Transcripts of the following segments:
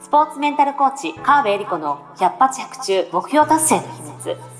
スポーツメンタルコーチ、川辺恵里子の百発百中目標達成の秘密。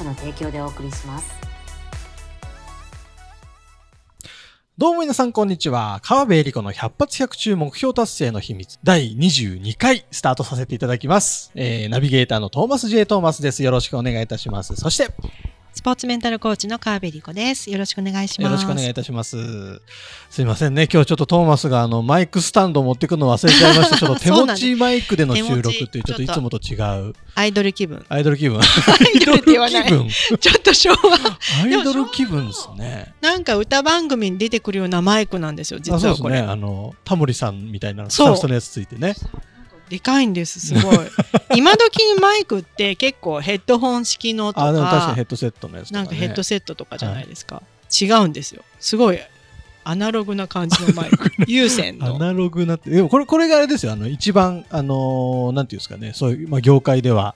の提供でお送りします。どうも皆さんこんにちは。川辺恵里子の百発百中目標達成の秘密第22回スタートさせていただきます。えー、ナビゲーターのトーマス J. トーマスです。よろしくお願いいたします。そして、スポーツメンタルコーチの川辺理子です。よろしくお願いします。よろしくお願いいたします。すいませんね。今日ちょっとトーマスがあのマイクスタンドを持ってくるの忘れちゃいました。ちょっと手持ちマイクでの収録っていうちょっといつもと違う。アイドル気分。アイドル気分。アイドルって言わない。ちょっと昭和。アイドル気分ですね。なんか歌番組に出てくるようなマイクなんですよ。実はこれ。ね。あのタモリさんみたいなスタッフのやつついてね。でかいんですすごい。今時のマイクって結構ヘッドホン式のとかあでも確かにヘッドセットのやつ、ね、なんかヘッドセットとかじゃないですか、はい、違うんですよ。すごいアナログな感じのマイク。有線の。アナログなってでもこれこれがあれですよ。あの一番あのー、なんていうんですかね。そういう、まあ、業界では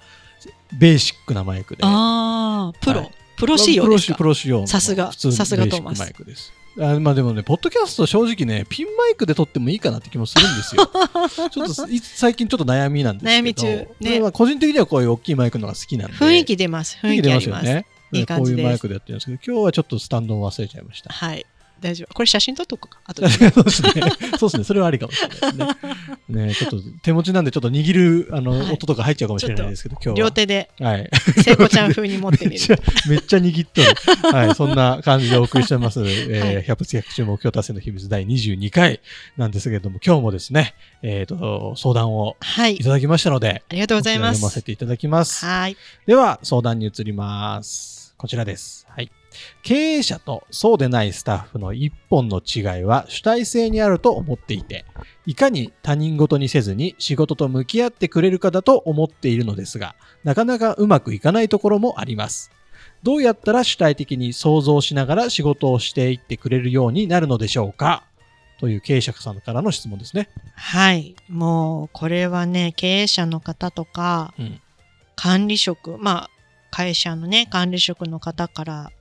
ベーシックなマイクで。ああプロ、はい、プロ仕様ですか？プロ仕様さすがさすがトーマス。マイクですあまあでもね、ポッドキャスト正直ね、ピンマイクで撮ってもいいかなって気もするんですよ。ちょっと最近ちょっと悩みなんですけど。悩み中。ね。まあ個人的にはこういう大きいマイクのが好きなんで。雰囲気出ます。雰囲気出ますよね。いいこういうマイクでやってるんですけど、今日はちょっとスタンドを忘れちゃいました。はい。大丈夫。これ写真撮っとこうか。あとそうですね。そうですね。それはありかもしれないですね。ねちょっと手持ちなんでちょっと握るあの、はい、音とか入っちゃうかもしれないですけど、今日は。両手で。はい。聖子ちゃん風に持ってみる。めっちゃ握っとる。はい。そんな感じでお送りしてます。えー、百発百中目標達成の秘密第22回なんですけれども、今日もですね、えっ、ー、と、相談をいただきましたので、はい、ありがとうございます。読ませていただきます。はい。では、相談に移ります。こちらです。はい。経営者とそうでないスタッフの一本の違いは主体性にあると思っていて、いかに他人事にせずに仕事と向き合ってくれるかだと思っているのですが、なかなかうまくいかないところもあります。どうやったら主体的に想像しながら仕事をしていってくれるようになるのでしょうか？という経営者さんからの質問ですね。はい。もう、これはね、経営者の方とか、うん、管理職、まあ、会社のね、管理職の方から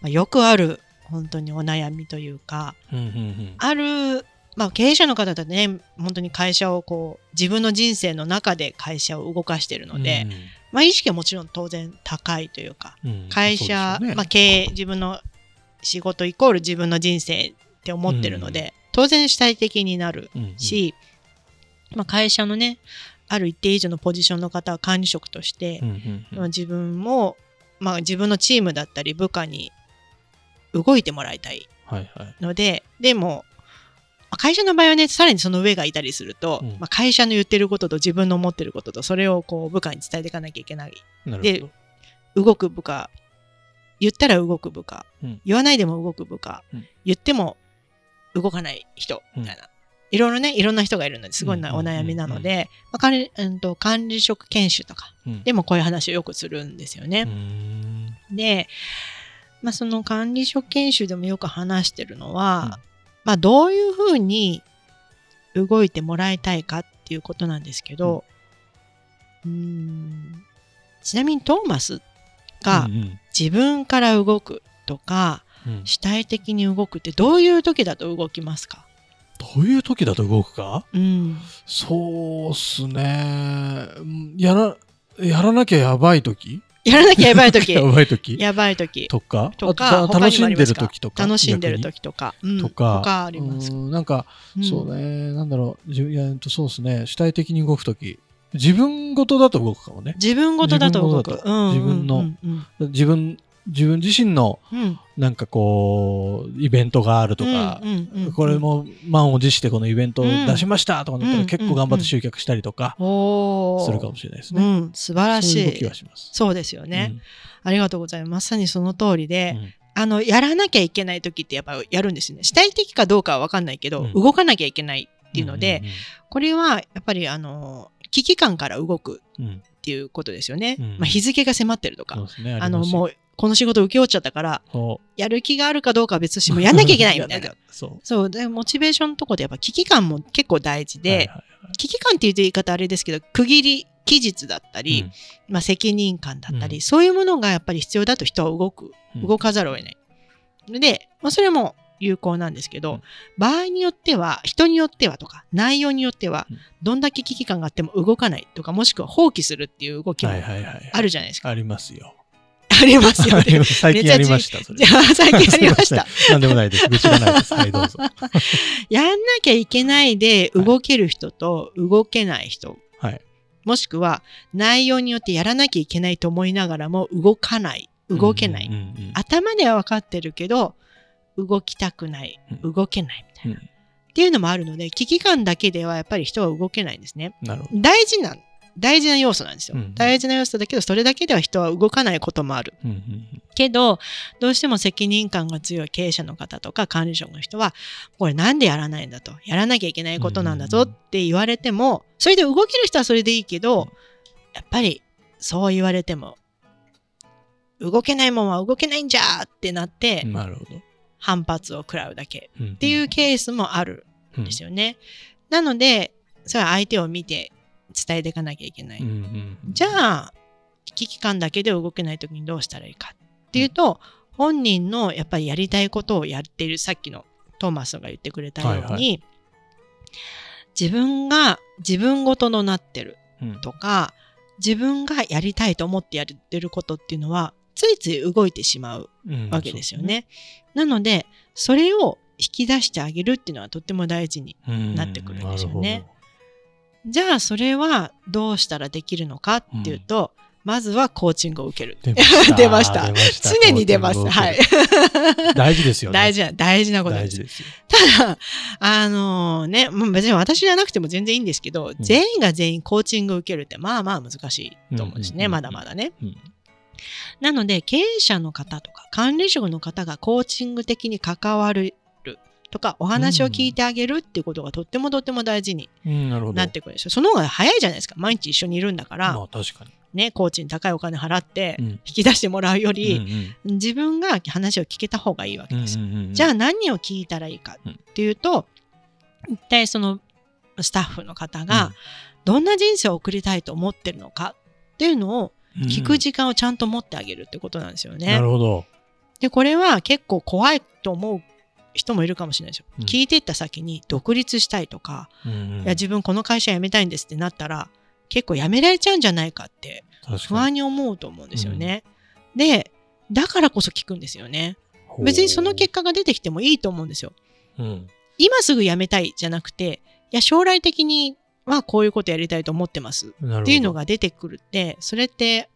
まあ、よくある本当にお悩みというか、うんうんうん、ある、まあ、経営者の方だとね本当に会社をこう自分の人生の中で会社を動かしているので、うん。うん、まあ、意識はもちろん当然高いというか、うん、会社、ね、まあ、経営自分の仕事イコール自分の人生って思ってるので、うん、当然主体的になるし、うんうん、まあ、会社のねある一定以上のポジションの方は管理職として、自分も、まあ、自分のチームだったり部下に動いてもらいたいので、はいはい、でも会社の場合はねさらにその上がいたりすると、うん、まあ、会社の言ってることと自分の思ってることとそれをこう部下に伝えていかなきゃいけない。で動く部下言ったら動く部下、うん、言わないでも動く部下、うん、言っても動かない人みたいな、いろいろねいろんな人がいるのですごいなお悩みなので、まあ、管理うんと管理職研修とかでもこういう話をよくするんですよね。でまあ、その管理職研修でもよく話してるのは、うん、まあ、どういうふうに動いてもらいたいかっていうことなんですけど、うん、うんちなみにトーマスが自分から動くとか、うん、主体的に動くってどういう時だと動きますか？どういう時だと動くか、うん、そうっすね。やらやらなきゃやばい時？やらなきゃやばい時。やばい時？やばい時。とか？とか。楽しんでる時とか？楽しんでる時とか、うん、とか？ありますなんか、うん、そうね。なんだろう。いやそうですね。主体的に動く時。自分ごとだと動くかもね。自分ごとだと動く。自分の、自分自分自身のなんかこうイベントがあるとか、これも満を持してこのイベントを出しましたとかだったら結構頑張って集客したりとかするかもしれないですね。うん、素晴らしい。そうそうですよね、うん、ありがとうございます。まさにその通りで、うん、あのやらなきゃいけない時ってやっぱやるんですね。主体的かどうかは分かんないけど、動かなきゃいけないっていうので、これはやっぱりあの危機感から動くっていうことですよね。うん、まあ、日付が迫ってるとか、ね、あのもうこの仕事受け負っちゃったから、やる気があるかどうかは別としてもやんなきゃいけないみたいな。そう。そう。でモチベーションのとこでやっぱ危機感も結構大事で、はいはいはい、危機感っていう言い方あれですけど区切り期日だったり、うん、まあ、責任感だったり、うん、そういうものがやっぱり必要だと人は動く動かざるを得ない。で、まあ、それも有効なんですけど、うん、場合によっては人によってはとか内容によってはどんだけ危機感があっても動かないとかもしくは放棄するっていう動きもあるじゃないですか。ありますよ。ありますよね。最近ありました。じゃあ、最近ありました。なんでもないです。愚痴がないです。はい、どうぞ。やんなきゃいけないで動ける人と動けない人。はい。もしくは、内容によってやらなきゃいけないと思いながらも動かない。動けない。頭では分かってるけど、動きたくない。動けないみたいな。っていうのもあるので、危機感だけではやっぱり人は動けないんですね。なるほど。大事な大事な要素なんですよ、うんうん、大事な要素だけどそれだけでは人は動かないこともある、うんうん、けどどうしても責任感が強い経営者の方とか管理職の人はこれなんでやらないんだと。やらなきゃいけないことなんだぞって言われてもそれで動ける人はそれでいいけどやっぱりそう言われても動けないもんは動けないんじゃってなって反発を食らうだけ。っていうケースもあるんですよね。なのでそれは相手を見て伝えていかなきゃいけない。うんうん、じゃあ危機感だけで動けない時にどうしたらいいかっていうと、うん、本人のやっぱりやりたいことをやっているさっきのトーマスが言ってくれたように、はいはい、自分が自分ごとのなってるとか、うん、自分がやりたいと思ってやってることっていうのはついつい動いてしまうわけですよね。うん、なのでそれを引き出してあげるっていうのはとっても大事になってくるんですよね。じゃあそれはどうしたらできるのかっていうと、うん、まずはコーチングを受ける。出ました。常に出ます。はい。大事ですよね。大事な、大事なことです。ですただ、あのー、ね、別に私じゃなくても全然いいんですけど、うん、全員が全員コーチングを受けるってまあまあ難しいと思うんですね。まだまだね。うんなので、経営者の方とか管理職の方がコーチング的に関わるとかお話を聞いてあげるっていうことがとってもとっても大事になってくるんですよ。その方が早いじゃないですか毎日一緒にいるんだから。まあ、確かにね、コーチに高いお金払って引き出してもらうより、うんうん、自分が話を聞けた方がいいわけですよ。うんうんうん、じゃあ何を聞いたらいいかっていうと、一体そのスタッフの方がどんな人生を送りたいと思ってるのかっていうのを聞く時間をちゃんと持ってあげるってことなんですよね。なるほど。で、これは結構怖いと思う人もいるかもしれないですよ。うん、聞いていった先に独立したいとか、うんうん、いや自分この会社辞めたいんですってなったら結構辞められちゃうんじゃないかって不安に思うと思うんですよね。うん、でだからこそ聞くんですよね。別にその結果が出てきてもいいと思うんですよ。うん、今すぐ辞めたいじゃなくていや将来的にはこういうことやりたいと思ってますっていうのが出てくるってそれって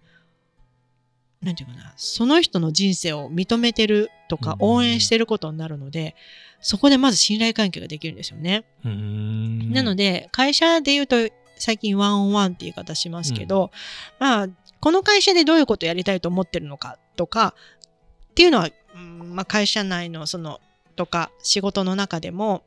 なんていうかな、その人の人生を認めてるとか応援してることになるので、そこでまず信頼関係ができるんですよね。なので、会社で言うと、最近ワンオンワンって言い方しますけど、うん、まあ、この会社でどういうことやりたいと思ってるのかとか、っていうのは、まあ、会社内のその、とか仕事の中でも、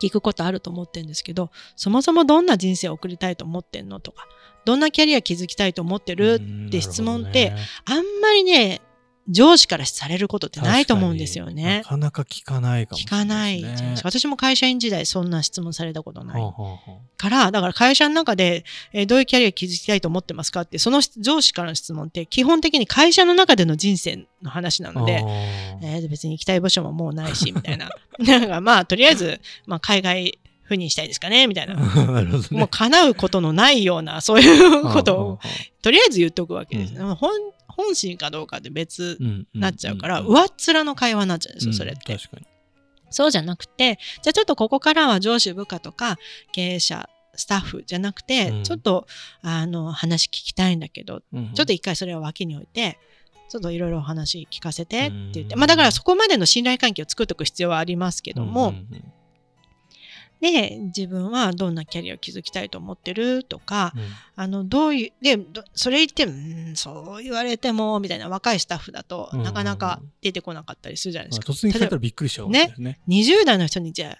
聞くことあると思ってるんですけど、そもそもどんな人生を送りたいと思ってんのとか、どんなキャリア築きたいと思ってる？って質問って、あんまりね、上司からされることってないと思うんですよね。なかなか聞かないかもしれない、ね、聞かない。私も会社員時代そんな質問されたことない。はあはあ、から、だから会社の中で、えー、どういうキャリア築きたいと思ってますかって、その上司からの質問って基本的に会社の中での人生の話なので、えー、別に行きたい部署ももうないし、みたいな。なんかまあ、とりあえず、まあ、海外ふうにしたいですかね？みたいな。なね、もう叶うことのないような、そういうことを、とりあえず言っとくわけです。うん、本本心かどうかで別になっちゃうから、上っ面の会話になっちゃうんですよ、それって。確かに。そうじゃなくて、じゃあちょっとここからは上司部下とか経営者、スタッフじゃなくて、うん、ちょっとあの話聞きたいんだけど、うん、ちょっと一回それを脇に置いて、ちょっといろいろ話聞かせてって言って、まあだからそこまでの信頼関係を作っておく必要はありますけども、うんうんうんで自分はどんなキャリアを築きたいと思ってるとか、うん、あのどういうでそれ言ってうんそう言われてもみたいな若いスタッフだと、なかなか出てこなかったりするじゃないですか。突然聞かれたらびっくりしちゃうね。ね。20代の人にじゃあ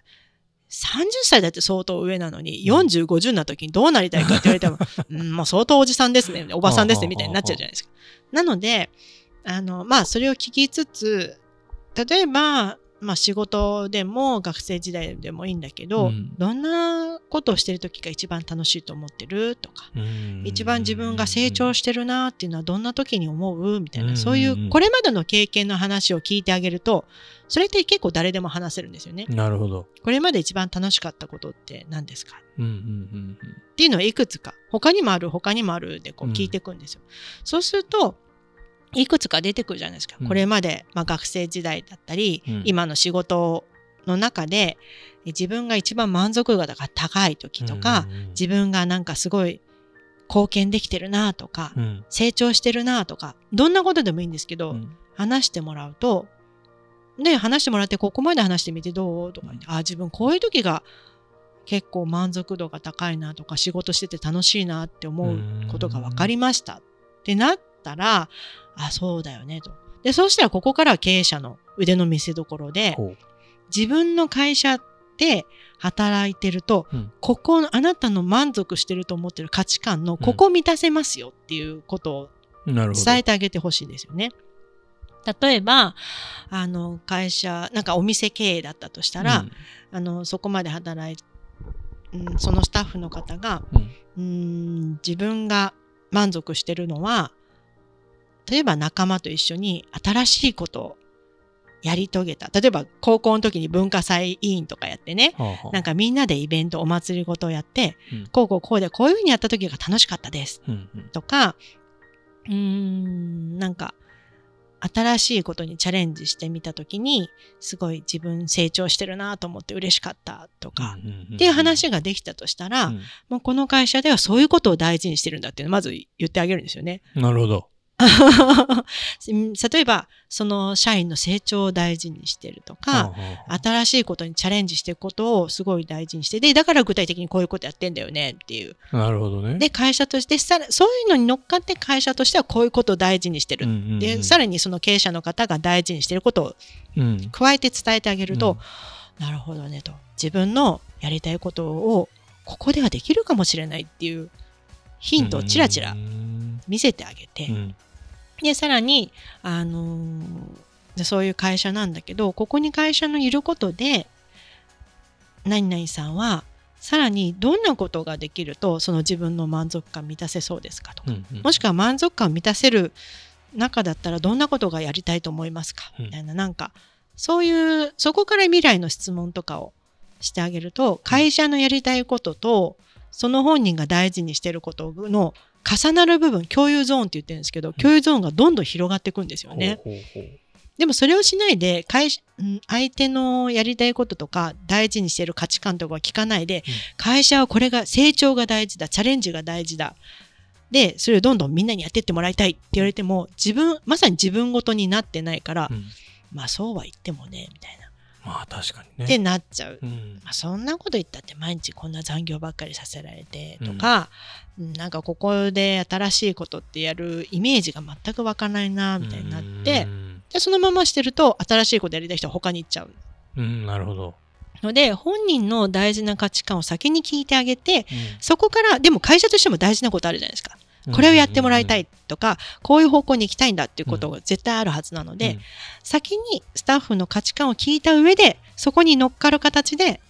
30歳だって相当上なのに、40、50にな時にどうなりたいかって言われても、うん、もう相当おじさんですね、おばさんですね、みたいになっちゃうじゃないですか。なので、あの、まあ、それを聞きつつ、例えば、まあ、仕事でも学生時代でもいいんだけど、うん、どんなことをしてる時が一番楽しいと思ってるとか、一番自分が成長してるなっていうのはどんな時に思うみたいな、そういうこれまでの経験の話を聞いてあげるとそれって結構誰でも話せるんですよね。なるほど。これまで一番楽しかったことって何ですか、っていうのをいくつか他にもある他にもあるでこう聞いていくんですよ。うん、そうするといくつか出てくるじゃないですか、うん、これまで、まあ、学生時代だったり、うん、今の仕事の中で自分が一番満足度が高い時とか、うんうん、自分がなんかすごい貢献できてるなとか、うん、成長してるなとかどんなことでもいいんですけど、うん、話してもらうとで話してもらってここまで話してみてどうとか、うん、あ自分こういう時が結構満足度が高いなとか仕事してて楽しいなって思うことが分かりましたってなったらあそうだよねと。でそうしたらここから経営者の腕の見せ所で自分の会社で働いてると、うん、ここあなたの満足してると思ってる価値観のここ満たせますよっていうことを伝えてあげてほしいんですよね。例えばあの会社なんかお店経営だったとしたら、うん、あのそこまで働いうん、そのスタッフの方が、うん、うん自分が満足してるのは例えば仲間と一緒に新しいことをやり遂げた。例えば高校の時に文化祭委員とかやってね、はあはあ、なんかみんなでイベント、お祭りごとをやって、うん、こうこうこうでこういうふうにやった時が楽しかったです。うんうん、とか、うーん、なんか、新しいことにチャレンジしてみた時に、すごい自分成長してるなと思って嬉しかったとか、っていう話ができたとしたら、うん、もうこの会社ではそういうことを大事にしてるんだっていうのをまず言ってあげるんですよね。なるほど。例えばその社員の成長を大事にしてるとか、新しいことにチャレンジしていくことをすごい大事にしてでだから具体的にこういうことやってんだよねっていう。なるほどね。で会社としてさそういうのに乗っかって会社としてはこういうことを大事にしてる、でさらにその経営者の方が大事にしてることを加えて伝えてあげると、うん、なるほどねと。自分のやりたいことをここではできるかもしれないっていうヒントをちらちら見せてあげて。うんでさらに、あのー、そういう会社なんだけどここに会社のいることで何々さんはさらにどんなことができるとその自分の満足感満たせそうですかと。か、うんうん、もしくは満足感を満たせる中だったらどんなことがやりたいと思いますか、うん、みたいななんかそういうそこから未来の質問とかをしてあげると会社のやりたいこととその本人が大事にしてることの重なる部分共有ゾーンって言ってるんですけど、共有ゾーンがどんどん広がっていくんですよね。ほうほうほう。でもそれをしないで会相手のやりたいこととか大事にしている価値観とか聞かないで、うん、会社はこれが成長が大事だチャレンジが大事だ。でそれをどんどんみんなにやってってもらいたいって言われても自分まさに自分ごとになってないから、うん、まあそうは言ってもねみたいな。まあ確かにね。ってなっちゃう。うん、まあ、そんなこと言ったって毎日こんな残業ばっかりさせられてとか、うん、なんかここで新しいことってやるイメージが全く湧かないなみたいになって、でそのまましてると新しいことやりたい人は他に行っちゃう。うん、なるほど。ので本人の大事な価値観を先に聞いてあげて、うん、そこからでも会社としても大事なことあるじゃないですか。これをやってもらいたいとか、こういう方向に行きたいんだっていうことが絶対あるはずなので、先にスタッフの価値観を聞いた上で、そこに乗っかる形で、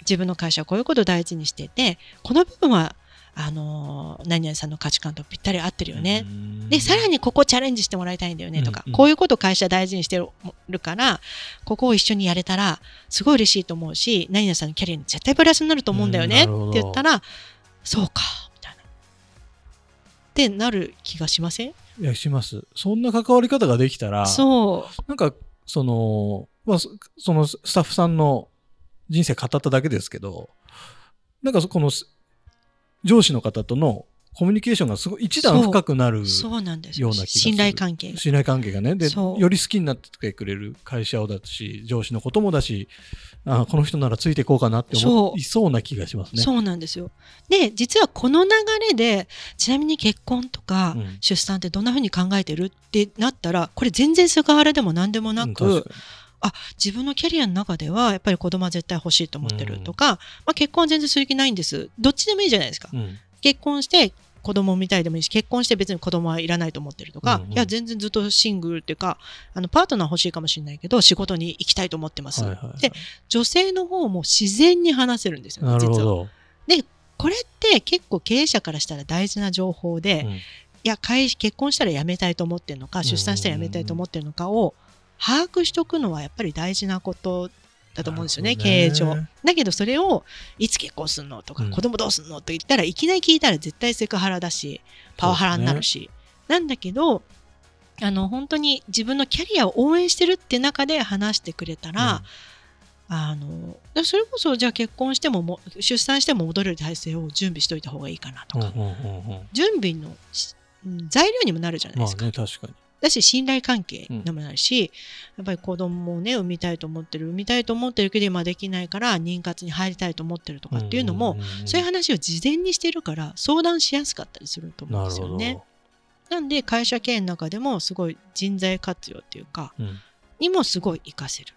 自分の会社はこういうことを大事にしていて、この部分はあの何々さんの価値観とぴったり合ってるよね。で、さらにここチャレンジしてもらいたいんだよねとか、こういうこと会社大事にしてるから、ここを一緒にやれたら、すごい嬉しいと思うし、何々さんのキャリアに絶対プラスになると思うんだよねって言ったら、そうか、ってなる気がしません？いや、します。そんな関わり方ができたら、そう。なんか、その、まあ、そのスタッフさんの人生語っただけですけど、なんかこの上司の方とのコミュニケーションがすごい一段深くなるような気がする。信頼関係。信頼関係がね。で、より好きになってくれる会社をだし、上司のこともだし、あこの人ならついていこうかなって思いそうな気がしますね。そうなんですよ。で、実はこの流れで、ちなみに結婚とか出産ってどんなふうに考えてるってなったら、これ全然菅原でも何でもなく、うんあ自分のキャリアの中ではやっぱり子供は絶対欲しいと思ってるとか、まあ、結婚は全然する気ないんですどっちでもいいじゃないですか、うん。結婚して子供を見たいでもいいし結婚して別に子供はいらないと思ってるとか、うんうん。いや全然ずっとシングルっていうかあのパートナー欲しいかもしれないけど仕事に行きたいと思ってます、はいはいはい。で女性の方も自然に話せるんですよね実は。ど。これって結構経営者からしたら大事な情報で、うん。いや会結婚したら辞めたいと思ってるのか出産したら辞めたいと思ってるのかを把握しておくのはやっぱり大事なことだと思うんですよねね。経営上。だけどそれをいつ結婚するのとか、うん。子供どうするのと言ったらいきなり聞いたら絶対セクハラだしパワハラになるし、なんだけどあの本当に自分のキャリアを応援してるって中で話してくれたら、あのだそれこそじゃあ結婚してもも出産しても戻れる体制を準備しておいた方がいいかなとか、うんうんうんうん。準備の材料にもなるじゃないですか。まあね、確かに。だし信頼関係にもなるし、やっぱり子供をね産みたいと思ってる産みたいと思ってるけど今できないから妊活に入りたいと思ってるとかっていうのも、そういう話を事前にしてるから相談しやすかったりすると思うん。ですよね。なんで会社経営の中でもすごい人材活用っていうかうんにもすごい活かせる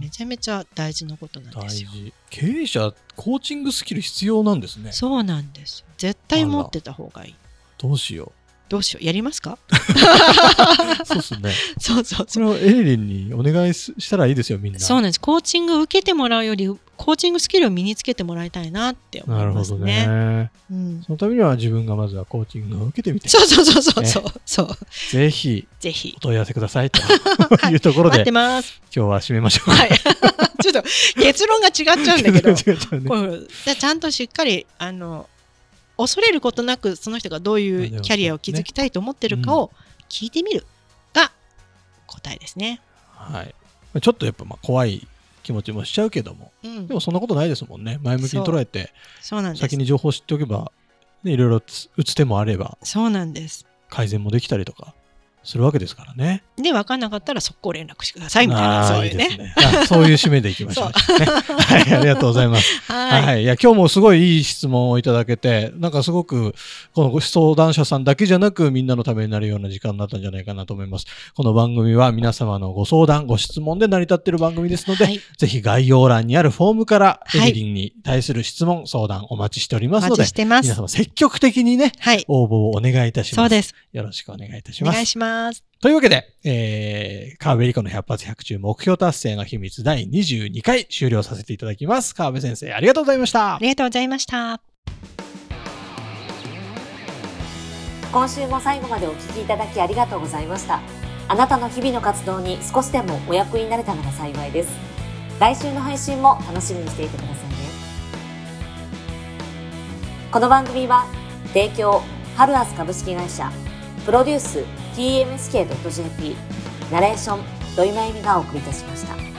めちゃめちゃ大事なことなん大ですよ。事。経営者、コーチングスキル必要なんですね。そうなんです絶対持ってた方がいい。どうしよどうしようやりますか？う。そうですね。そうそうそれをエリリンにお願いすしたらいいですよ、みんな。そうなんですコーチングを受けてもらうよりコーチングスキルを身につけてもらいたいなって思ないるほどますね。ね。うん、そのためには自分がまずはコーチングを受けてみて、そうそうそうそうねそう、そうぜひぜひお問い合わせくださいと いうところで、待って今ます。日は締めましょう。はい。ちょっと結論が違っちゃうんだけど、ねちゃんとしっかりあの恐れることなくその人がどういうキャリアを築きたいと思ってるかを聞いてみるが答えですね。はい。ちょっとやっぱまあ怖い気持ちもしちゃうけども、うんでもそんなことないですもんね。前向きに捉えて、先。に情報を知っておけば、ね、いろいろつ打つ手もあれば、そうなんです。改善もできたりとかするわけですからね。で分かんなかったら速攻連絡してくださいみたいなそういうね。そういう締めでいきましょう、ね。はい、ありがとうございます。はい、はい、いや今日もすごいいい質問をいただけてなんかすごくこのご相談者さんだけじゃなくみんなのためになるような時間になったんじゃないかなと思いますこの番組は皆様のご相談ご質問で成り立っている番組ですので、はいぜひ概要欄にあるフォームからエはいミリンに対する質問、相談お待ちしておりまおすので皆。様積極的にねはい、応募をお願いいたしますそうです。よろしくお願いいたしますお願いします。というわけで、えー、川辺理子の100発100中目標達成の秘密第22回終了させていただきます川辺先生ありがとうございましたありがとうございました。今週も最後までお聞きいただきありがとうございました。あなたの日々の活動に少しでもお役になれたなら幸いです。来週の配信も楽しみにしていてくださいね。この番組は、提供、ハルアス株式会社、プロデュース、tmsk.jp、ナレーション、土井真由美がお送りいたしました。